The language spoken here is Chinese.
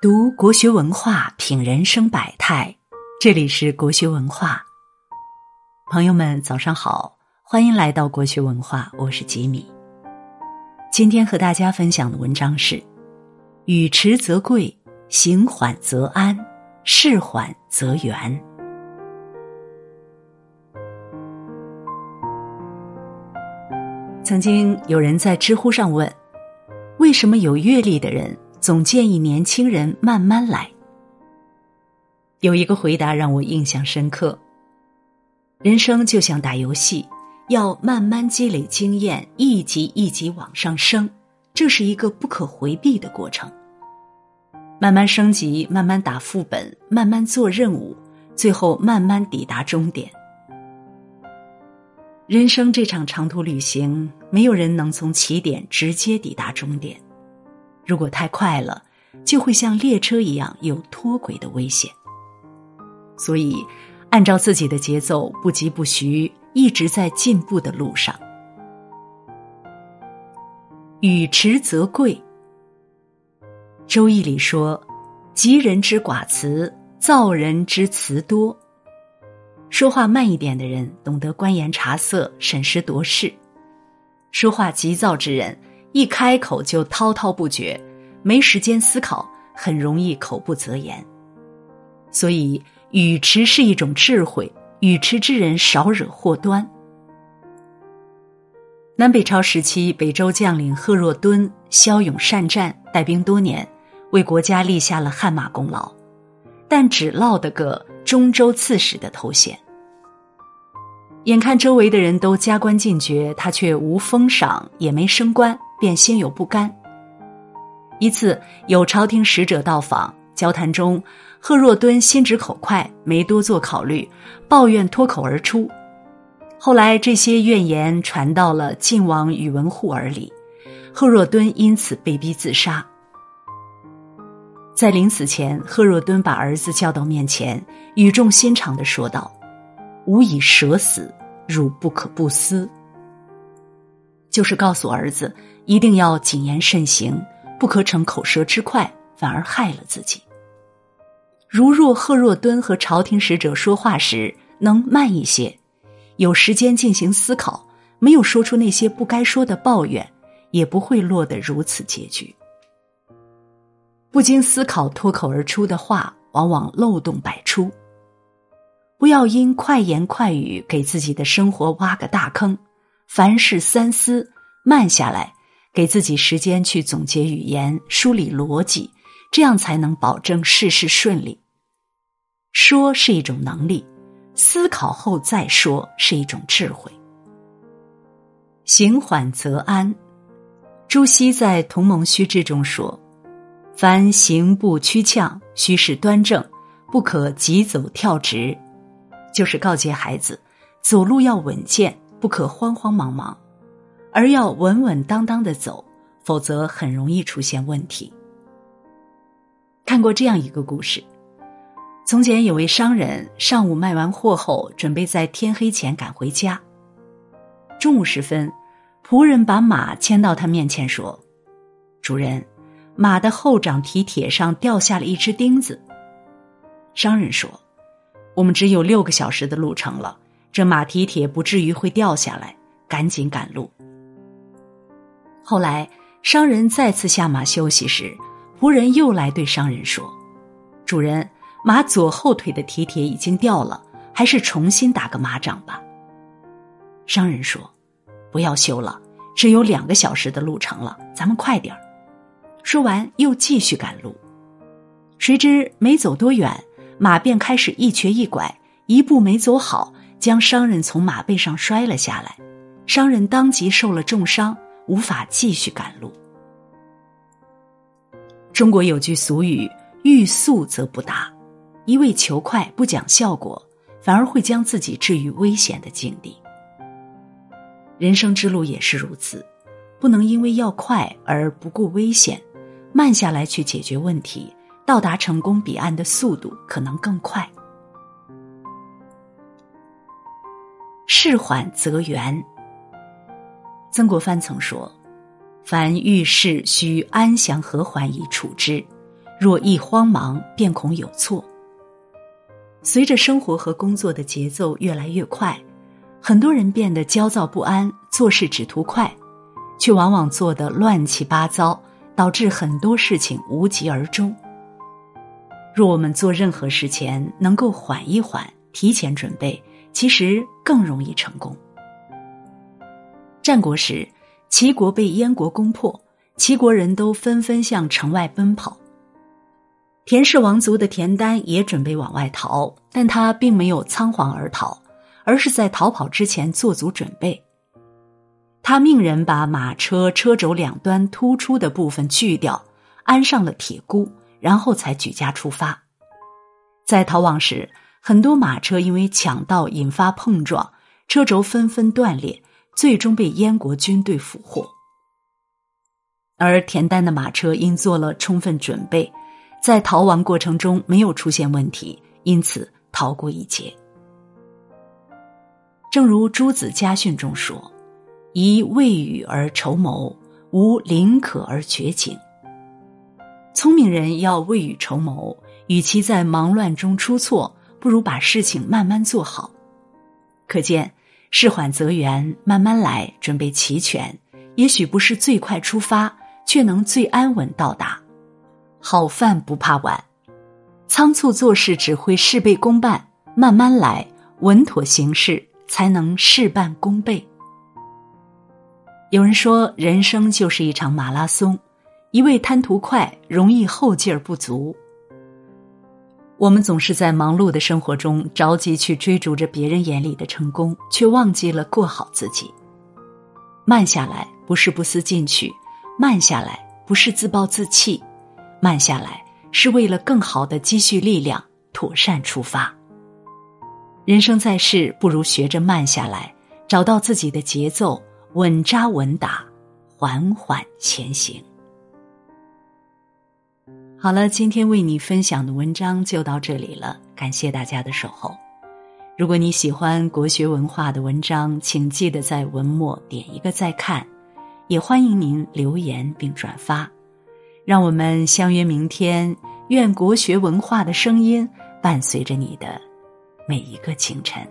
读国学文化，品人生百态。这里是国学文化，朋友们早上好，欢迎来到国学文化，我是吉米。今天和大家分享的文章是：语迟则贵，行缓则安，事缓则圆。曾经有人在知乎上问：为什么有阅历的人？总建议年轻人慢慢来。有一个回答让我印象深刻。人生就像打游戏，要慢慢积累经验，一级一级往上升，这是一个不可回避的过程。慢慢升级，慢慢打副本，慢慢做任务，最后慢慢抵达终点。人生这场长途旅行，没有人能从起点直接抵达终点。如果太快了，就会像列车一样有脱轨的危险。所以，按照自己的节奏，不疾不徐，一直在进步的路上。语迟则贵。周易里说：“急人之寡辞，躁人之辞多。”说话慢一点的人，懂得观言察色，审时度势；说话急躁之人。一开口就滔滔不绝，没时间思考，很容易口不择言。所以语迟是一种智慧，语迟之人少惹祸端。南北朝时期，北周将领贺若敦骁勇善战，带兵多年，为国家立下了汗马功劳，但只落得个中州刺史的头衔。眼看周围的人都加官进爵，他却无封赏，也没升官。便心有不甘。一次有朝廷使者到访，交谈中，贺若敦心直口快，没多做考虑，抱怨脱口而出。后来这些怨言传到了晋王宇文护耳里，贺若敦因此被逼自杀。在临死前，贺若敦把儿子叫到面前，语重心长的说道：“吾已舍死，汝不可不思。”就是告诉儿子。一定要谨言慎行，不可逞口舌之快，反而害了自己。如若贺若敦和朝廷使者说话时能慢一些，有时间进行思考，没有说出那些不该说的抱怨，也不会落得如此结局。不经思考脱口而出的话，往往漏洞百出。不要因快言快语给自己的生活挖个大坑，凡事三思，慢下来。给自己时间去总结语言、梳理逻辑，这样才能保证事事顺利。说是一种能力，思考后再说是一种智慧。行缓则安。朱熹在《同盟须知》中说：“凡行步趋呛，须是端正，不可急走跳直。”就是告诫孩子，走路要稳健，不可慌慌忙忙。而要稳稳当当的走，否则很容易出现问题。看过这样一个故事：从前有位商人，上午卖完货后，准备在天黑前赶回家。中午时分，仆人把马牵到他面前，说：“主人，马的后掌蹄铁上掉下了一只钉子。”商人说：“我们只有六个小时的路程了，这马蹄铁不至于会掉下来，赶紧赶路。”后来，商人再次下马休息时，仆人又来对商人说：“主人，马左后腿的蹄铁已经掉了，还是重新打个马掌吧。”商人说：“不要修了，只有两个小时的路程了，咱们快点儿。”说完，又继续赶路。谁知没走多远，马便开始一瘸一拐，一步没走好，将商人从马背上摔了下来，商人当即受了重伤。无法继续赶路。中国有句俗语：“欲速则不达”，一味求快不讲效果，反而会将自己置于危险的境地。人生之路也是如此，不能因为要快而不顾危险，慢下来去解决问题，到达成功彼岸的速度可能更快。事缓则圆。曾国藩曾说：“凡遇事，须安详和缓以处之；若一慌忙，便恐有错。随着生活和工作的节奏越来越快，很多人变得焦躁不安，做事只图快，却往往做得乱七八糟，导致很多事情无疾而终。若我们做任何事前能够缓一缓，提前准备，其实更容易成功。战国时，齐国被燕国攻破，齐国人都纷纷向城外奔跑。田氏王族的田丹也准备往外逃，但他并没有仓皇而逃，而是在逃跑之前做足准备。他命人把马车车轴两端突出的部分锯掉，安上了铁箍，然后才举家出发。在逃亡时，很多马车因为抢道引发碰撞，车轴纷纷断裂，最终被燕国军队俘获。而田丹的马车因做了充分准备。在逃亡过程中没有出现问题，因此逃过一劫。正如朱子家训中说：“宜未雨而绸缪，无临渴而绝井。”聪明人要未雨绸缪，与其在忙乱中出错，不如把事情慢慢做好。可见，事缓则圆，慢慢来，准备齐全，也许不是最快出发，却能最安稳到达。好饭不怕晚，仓促做事只会事倍功半。慢慢来，稳妥行事，才能事半功倍。有人说，人生就是一场马拉松，一味贪图快，容易后劲儿不足。我们总是在忙碌的生活中着急去追逐着别人眼里的成功，却忘记了过好自己。慢下来，不是不思进取；慢下来，不是自暴自弃。慢下来，是为了更好的积蓄力量，妥善出发。人生在世，不如学着慢下来，找到自己的节奏，稳扎稳打，缓缓前行。好了，今天为你分享的文章就到这里了，感谢大家的守候。如果你喜欢国学文化的文章，请记得在文末点一个再看，也欢迎您留言并转发。让我们相约明天，愿国学文化的声音伴随着你的每一个清晨。